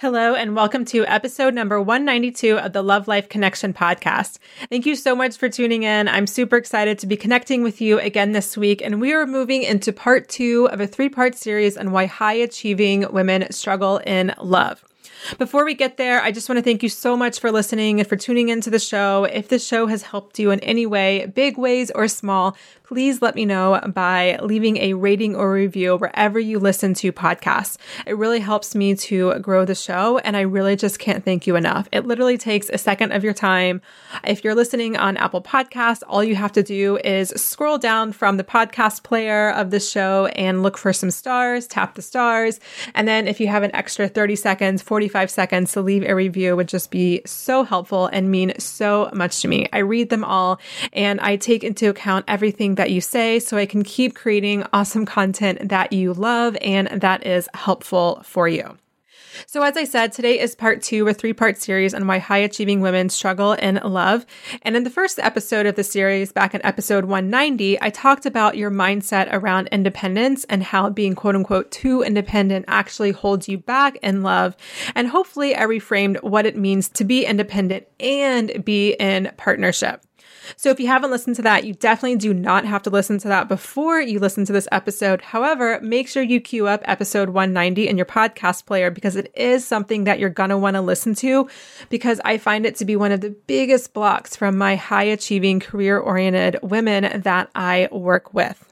Hello, and welcome to episode number 192 of the Love Life Connection podcast. Thank you so much for tuning in. I'm super excited to be connecting with you again this week, and we are moving into part two of a three part series on why high achieving women struggle in love. Before we get there, I just want to thank you so much for listening and for tuning into the show. If the show has helped you in any way, big ways or small, please let me know by leaving a rating or review wherever you listen to podcasts. It really helps me to grow the show, and I really just can't thank you enough. It literally takes a second of your time. If you're listening on Apple Podcasts, all you have to do is scroll down from the podcast player of the show and look for some stars, tap the stars, and then if you have an extra 30 seconds, 45 seconds to leave a review would just be so helpful and mean so much to me. I read them all and I take into account everything that you say so I can keep creating awesome content that you love and that is helpful for you. So, as I said, today is part two of a three part series on why high achieving women struggle in love. And in the first episode of the series, back in episode 190, I talked about your mindset around independence and how being quote unquote too independent actually holds you back in love. And hopefully, I reframed what it means to be independent and be in partnership. So if you haven't listened to that, you definitely do not have to listen to that before you listen to this episode. However, make sure you queue up episode 190 in your podcast player because it is something that you're going to want to listen to because I find it to be one of the biggest blocks from my high achieving career oriented women that I work with.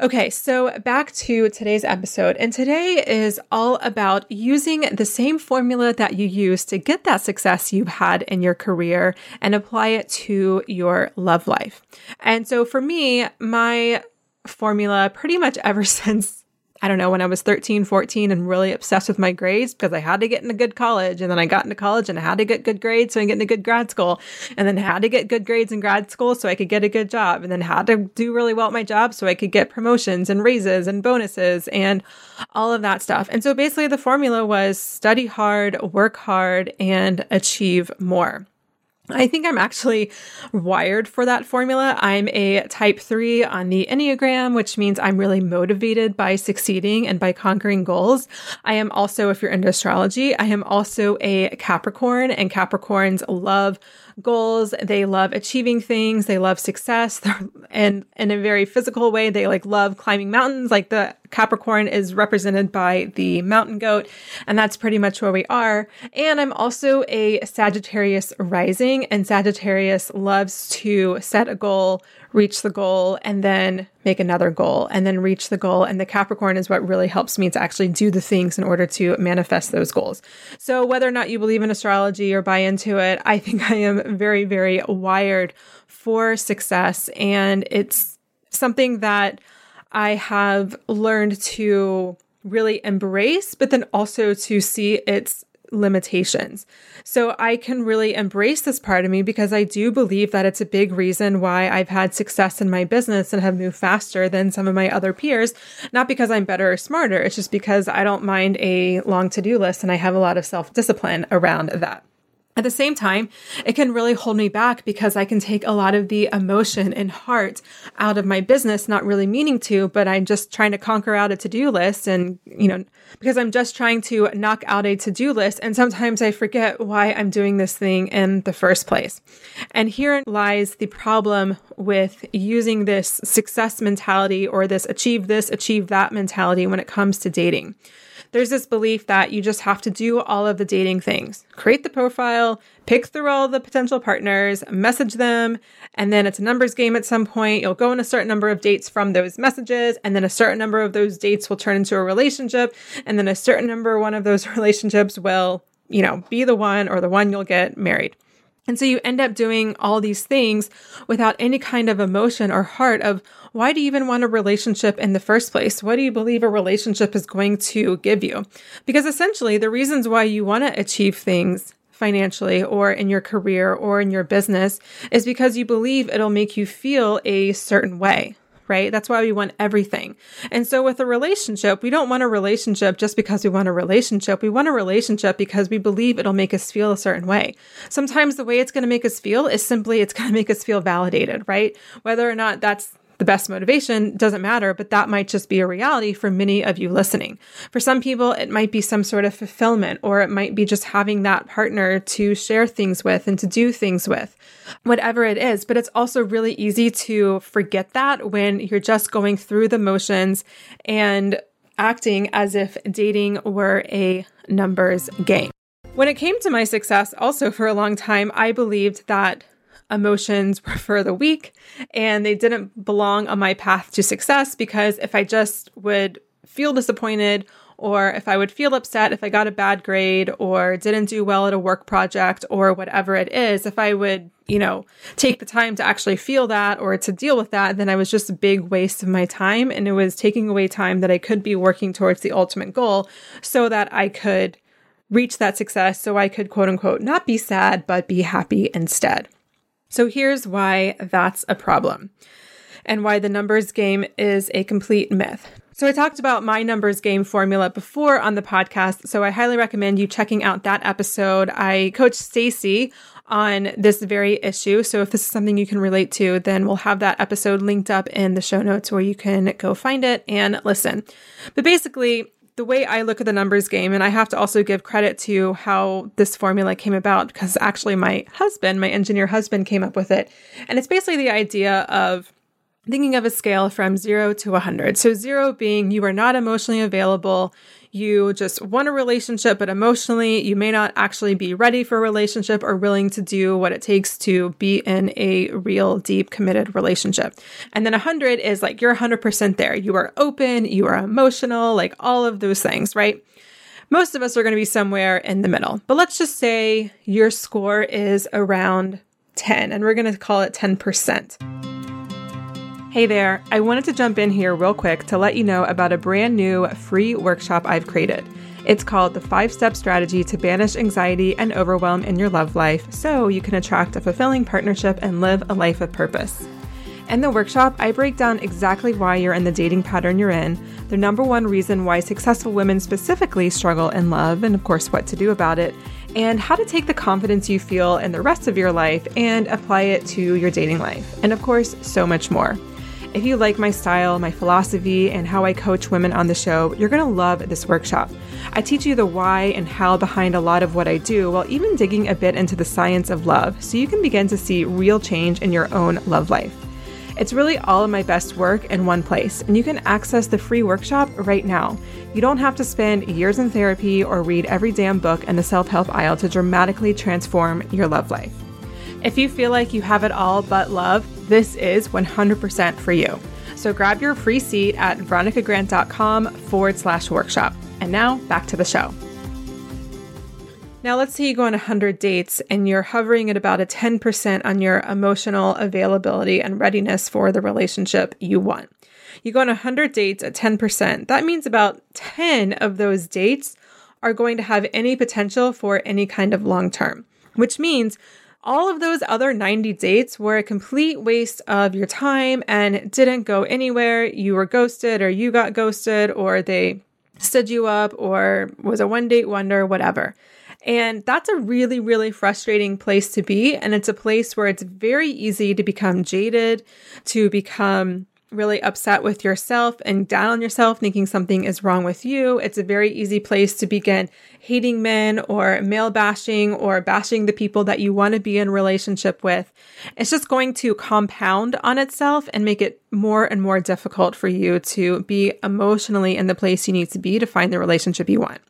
Okay, so back to today's episode. And today is all about using the same formula that you use to get that success you've had in your career and apply it to your love life. And so for me, my formula pretty much ever since I don't know, when I was 13, 14 and really obsessed with my grades because I had to get into good college. And then I got into college and I had to get good grades so I could get into good grad school. And then had to get good grades in grad school so I could get a good job. And then had to do really well at my job so I could get promotions and raises and bonuses and all of that stuff. And so basically the formula was study hard, work hard, and achieve more. I think I'm actually wired for that formula. I'm a type three on the Enneagram, which means I'm really motivated by succeeding and by conquering goals. I am also, if you're into astrology, I am also a Capricorn, and Capricorns love goals. They love achieving things. They love success. and in a very physical way, they like love climbing mountains. Like the Capricorn is represented by the mountain goat, and that's pretty much where we are. And I'm also a Sagittarius rising, and Sagittarius loves to set a goal, reach the goal, and then make another goal, and then reach the goal. And the Capricorn is what really helps me to actually do the things in order to manifest those goals. So, whether or not you believe in astrology or buy into it, I think I am very, very wired for success. And it's something that I have learned to really embrace, but then also to see its limitations. So I can really embrace this part of me because I do believe that it's a big reason why I've had success in my business and have moved faster than some of my other peers. Not because I'm better or smarter, it's just because I don't mind a long to do list and I have a lot of self discipline around that. At the same time, it can really hold me back because I can take a lot of the emotion and heart out of my business, not really meaning to, but I'm just trying to conquer out a to do list. And, you know, because I'm just trying to knock out a to do list. And sometimes I forget why I'm doing this thing in the first place. And here lies the problem with using this success mentality or this achieve this, achieve that mentality when it comes to dating there's this belief that you just have to do all of the dating things create the profile, pick through all the potential partners, message them, and then it's a numbers game at some point. You'll go on a certain number of dates from those messages, and then a certain number of those dates will turn into a relationship, and then a certain number one of those relationships will, you know, be the one or the one you'll get married. And so you end up doing all these things without any kind of emotion or heart of why do you even want a relationship in the first place? What do you believe a relationship is going to give you? Because essentially, the reasons why you want to achieve things financially or in your career or in your business is because you believe it'll make you feel a certain way right? That's why we want everything. And so with a relationship, we don't want a relationship just because we want a relationship. We want a relationship because we believe it'll make us feel a certain way. Sometimes the way it's going to make us feel is simply it's going to make us feel validated, right? Whether or not that's the best motivation doesn't matter, but that might just be a reality for many of you listening. For some people, it might be some sort of fulfillment, or it might be just having that partner to share things with and to do things with, whatever it is. But it's also really easy to forget that when you're just going through the motions and acting as if dating were a numbers game. When it came to my success, also for a long time, I believed that emotions were for the weak and they didn't belong on my path to success because if I just would feel disappointed or if I would feel upset if I got a bad grade or didn't do well at a work project or whatever it is, if I would, you know, take the time to actually feel that or to deal with that, then I was just a big waste of my time and it was taking away time that I could be working towards the ultimate goal so that I could reach that success so I could quote unquote not be sad but be happy instead. So here's why that's a problem and why the numbers game is a complete myth. So I talked about my numbers game formula before on the podcast, so I highly recommend you checking out that episode. I coach Stacy on this very issue. So if this is something you can relate to, then we'll have that episode linked up in the show notes where you can go find it and listen. But basically, the way I look at the numbers game, and I have to also give credit to how this formula came about because actually my husband, my engineer husband, came up with it. And it's basically the idea of thinking of a scale from zero to 100. So, zero being you are not emotionally available, you just want a relationship, but emotionally, you may not actually be ready for a relationship or willing to do what it takes to be in a real, deep, committed relationship. And then 100 is like you're 100% there. You are open, you are emotional, like all of those things, right? Most of us are going to be somewhere in the middle. But let's just say your score is around 10, and we're going to call it 10%. Hey there, I wanted to jump in here real quick to let you know about a brand new free workshop I've created. It's called the five step strategy to banish anxiety and overwhelm in your love life so you can attract a fulfilling partnership and live a life of purpose. In the workshop, I break down exactly why you're in the dating pattern you're in, the number one reason why successful women specifically struggle in love, and of course, what to do about it, and how to take the confidence you feel in the rest of your life and apply it to your dating life, and of course, so much more. If you like my style, my philosophy, and how I coach women on the show, you're going to love this workshop. I teach you the why and how behind a lot of what I do while even digging a bit into the science of love so you can begin to see real change in your own love life. It's really all of my best work in one place, and you can access the free workshop right now. You don't have to spend years in therapy or read every damn book in the self help aisle to dramatically transform your love life. If you feel like you have it all but love, this is 100% for you. So grab your free seat at veronicagrant.com forward slash workshop. And now back to the show. Now, let's say you go on 100 dates and you're hovering at about a 10% on your emotional availability and readiness for the relationship you want. You go on 100 dates at 10%. That means about 10 of those dates are going to have any potential for any kind of long term, which means all of those other 90 dates were a complete waste of your time and didn't go anywhere. You were ghosted, or you got ghosted, or they stood you up, or was a one date wonder, whatever. And that's a really, really frustrating place to be. And it's a place where it's very easy to become jaded, to become really upset with yourself and down on yourself, thinking something is wrong with you. It's a very easy place to begin hating men or male bashing or bashing the people that you want to be in relationship with. It's just going to compound on itself and make it more and more difficult for you to be emotionally in the place you need to be to find the relationship you want.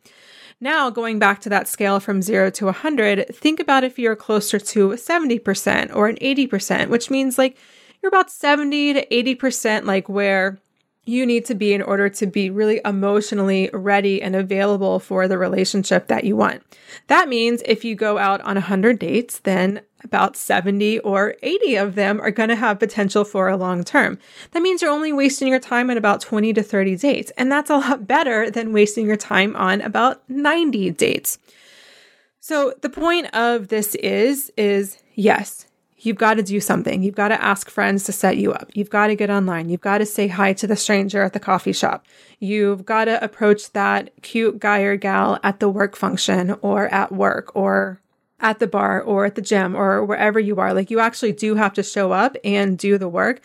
Now, going back to that scale from zero to 100, think about if you're closer to 70% or an 80%, which means like you're about 70 to 80% like where you need to be in order to be really emotionally ready and available for the relationship that you want. That means if you go out on 100 dates, then about 70 or 80 of them are going to have potential for a long term. That means you're only wasting your time on about 20 to 30 dates. And that's a lot better than wasting your time on about 90 dates. So the point of this is, is yes, you've got to do something. You've got to ask friends to set you up. You've got to get online. You've got to say hi to the stranger at the coffee shop. You've got to approach that cute guy or gal at the work function or at work or at the bar or at the gym or wherever you are. Like you actually do have to show up and do the work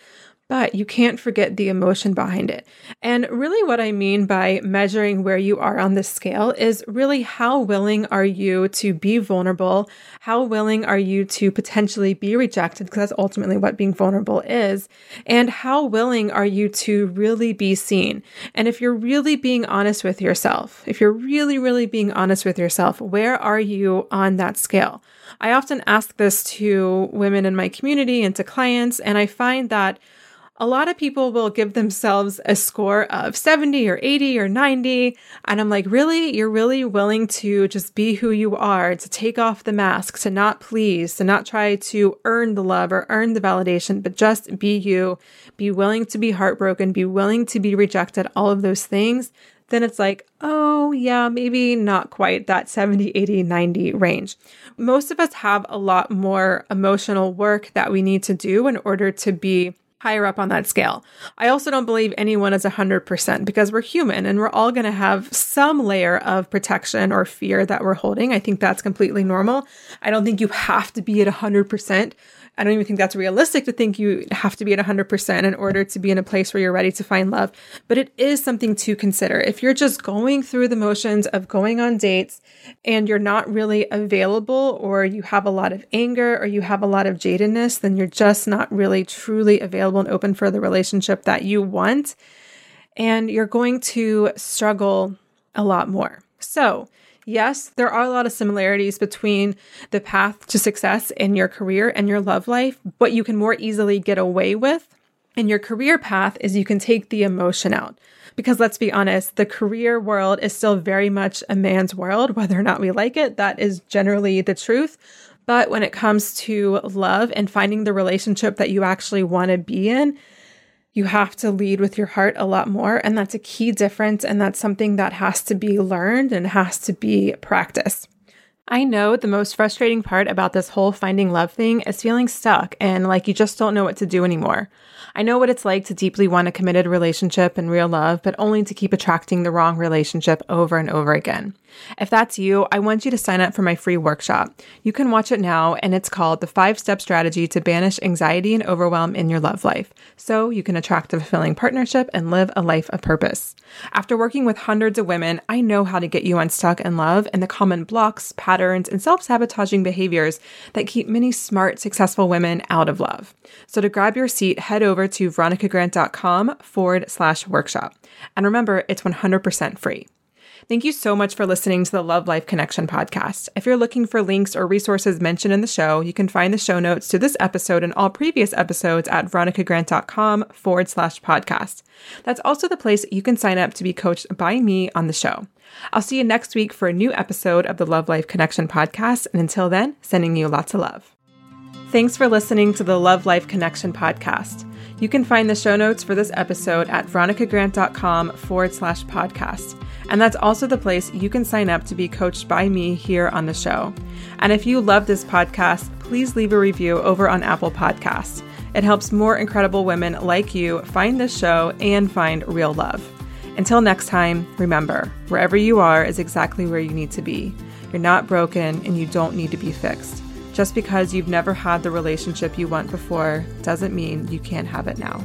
but you can't forget the emotion behind it. And really, what I mean by measuring where you are on this scale is really how willing are you to be vulnerable? How willing are you to potentially be rejected? Because that's ultimately what being vulnerable is. And how willing are you to really be seen? And if you're really being honest with yourself, if you're really, really being honest with yourself, where are you on that scale? I often ask this to women in my community and to clients, and I find that a lot of people will give themselves a score of 70 or 80 or 90. And I'm like, really? You're really willing to just be who you are, to take off the mask, to not please, to not try to earn the love or earn the validation, but just be you, be willing to be heartbroken, be willing to be rejected, all of those things. Then it's like, oh, yeah, maybe not quite that 70, 80, 90 range. Most of us have a lot more emotional work that we need to do in order to be higher up on that scale. I also don't believe anyone is 100% because we're human and we're all going to have some layer of protection or fear that we're holding. I think that's completely normal. I don't think you have to be at 100% I don't even think that's realistic to think you have to be at 100% in order to be in a place where you're ready to find love. But it is something to consider. If you're just going through the motions of going on dates and you're not really available, or you have a lot of anger, or you have a lot of jadedness, then you're just not really truly available and open for the relationship that you want. And you're going to struggle a lot more. So, Yes, there are a lot of similarities between the path to success in your career and your love life. What you can more easily get away with in your career path is you can take the emotion out. Because let's be honest, the career world is still very much a man's world, whether or not we like it. That is generally the truth. But when it comes to love and finding the relationship that you actually want to be in, you have to lead with your heart a lot more. And that's a key difference. And that's something that has to be learned and has to be practiced. I know the most frustrating part about this whole finding love thing is feeling stuck and like you just don't know what to do anymore. I know what it's like to deeply want a committed relationship and real love, but only to keep attracting the wrong relationship over and over again. If that's you, I want you to sign up for my free workshop. You can watch it now, and it's called The Five Step Strategy to Banish Anxiety and Overwhelm in Your Love Life, so you can attract a fulfilling partnership and live a life of purpose. After working with hundreds of women, I know how to get you unstuck in love and the common blocks, patterns, patterns, and self sabotaging behaviors that keep many smart, successful women out of love. So to grab your seat, head over to veronicagrant.com forward slash workshop. And remember, it's 100% free. Thank you so much for listening to the Love Life Connection podcast. If you're looking for links or resources mentioned in the show, you can find the show notes to this episode and all previous episodes at veronicagrant.com forward slash podcast. That's also the place you can sign up to be coached by me on the show. I'll see you next week for a new episode of the Love Life Connection podcast. And until then, sending you lots of love. Thanks for listening to the Love Life Connection podcast. You can find the show notes for this episode at veronicagrant.com forward slash podcast. And that's also the place you can sign up to be coached by me here on the show. And if you love this podcast, please leave a review over on Apple Podcasts. It helps more incredible women like you find this show and find real love. Until next time, remember wherever you are is exactly where you need to be. You're not broken and you don't need to be fixed. Just because you've never had the relationship you want before doesn't mean you can't have it now.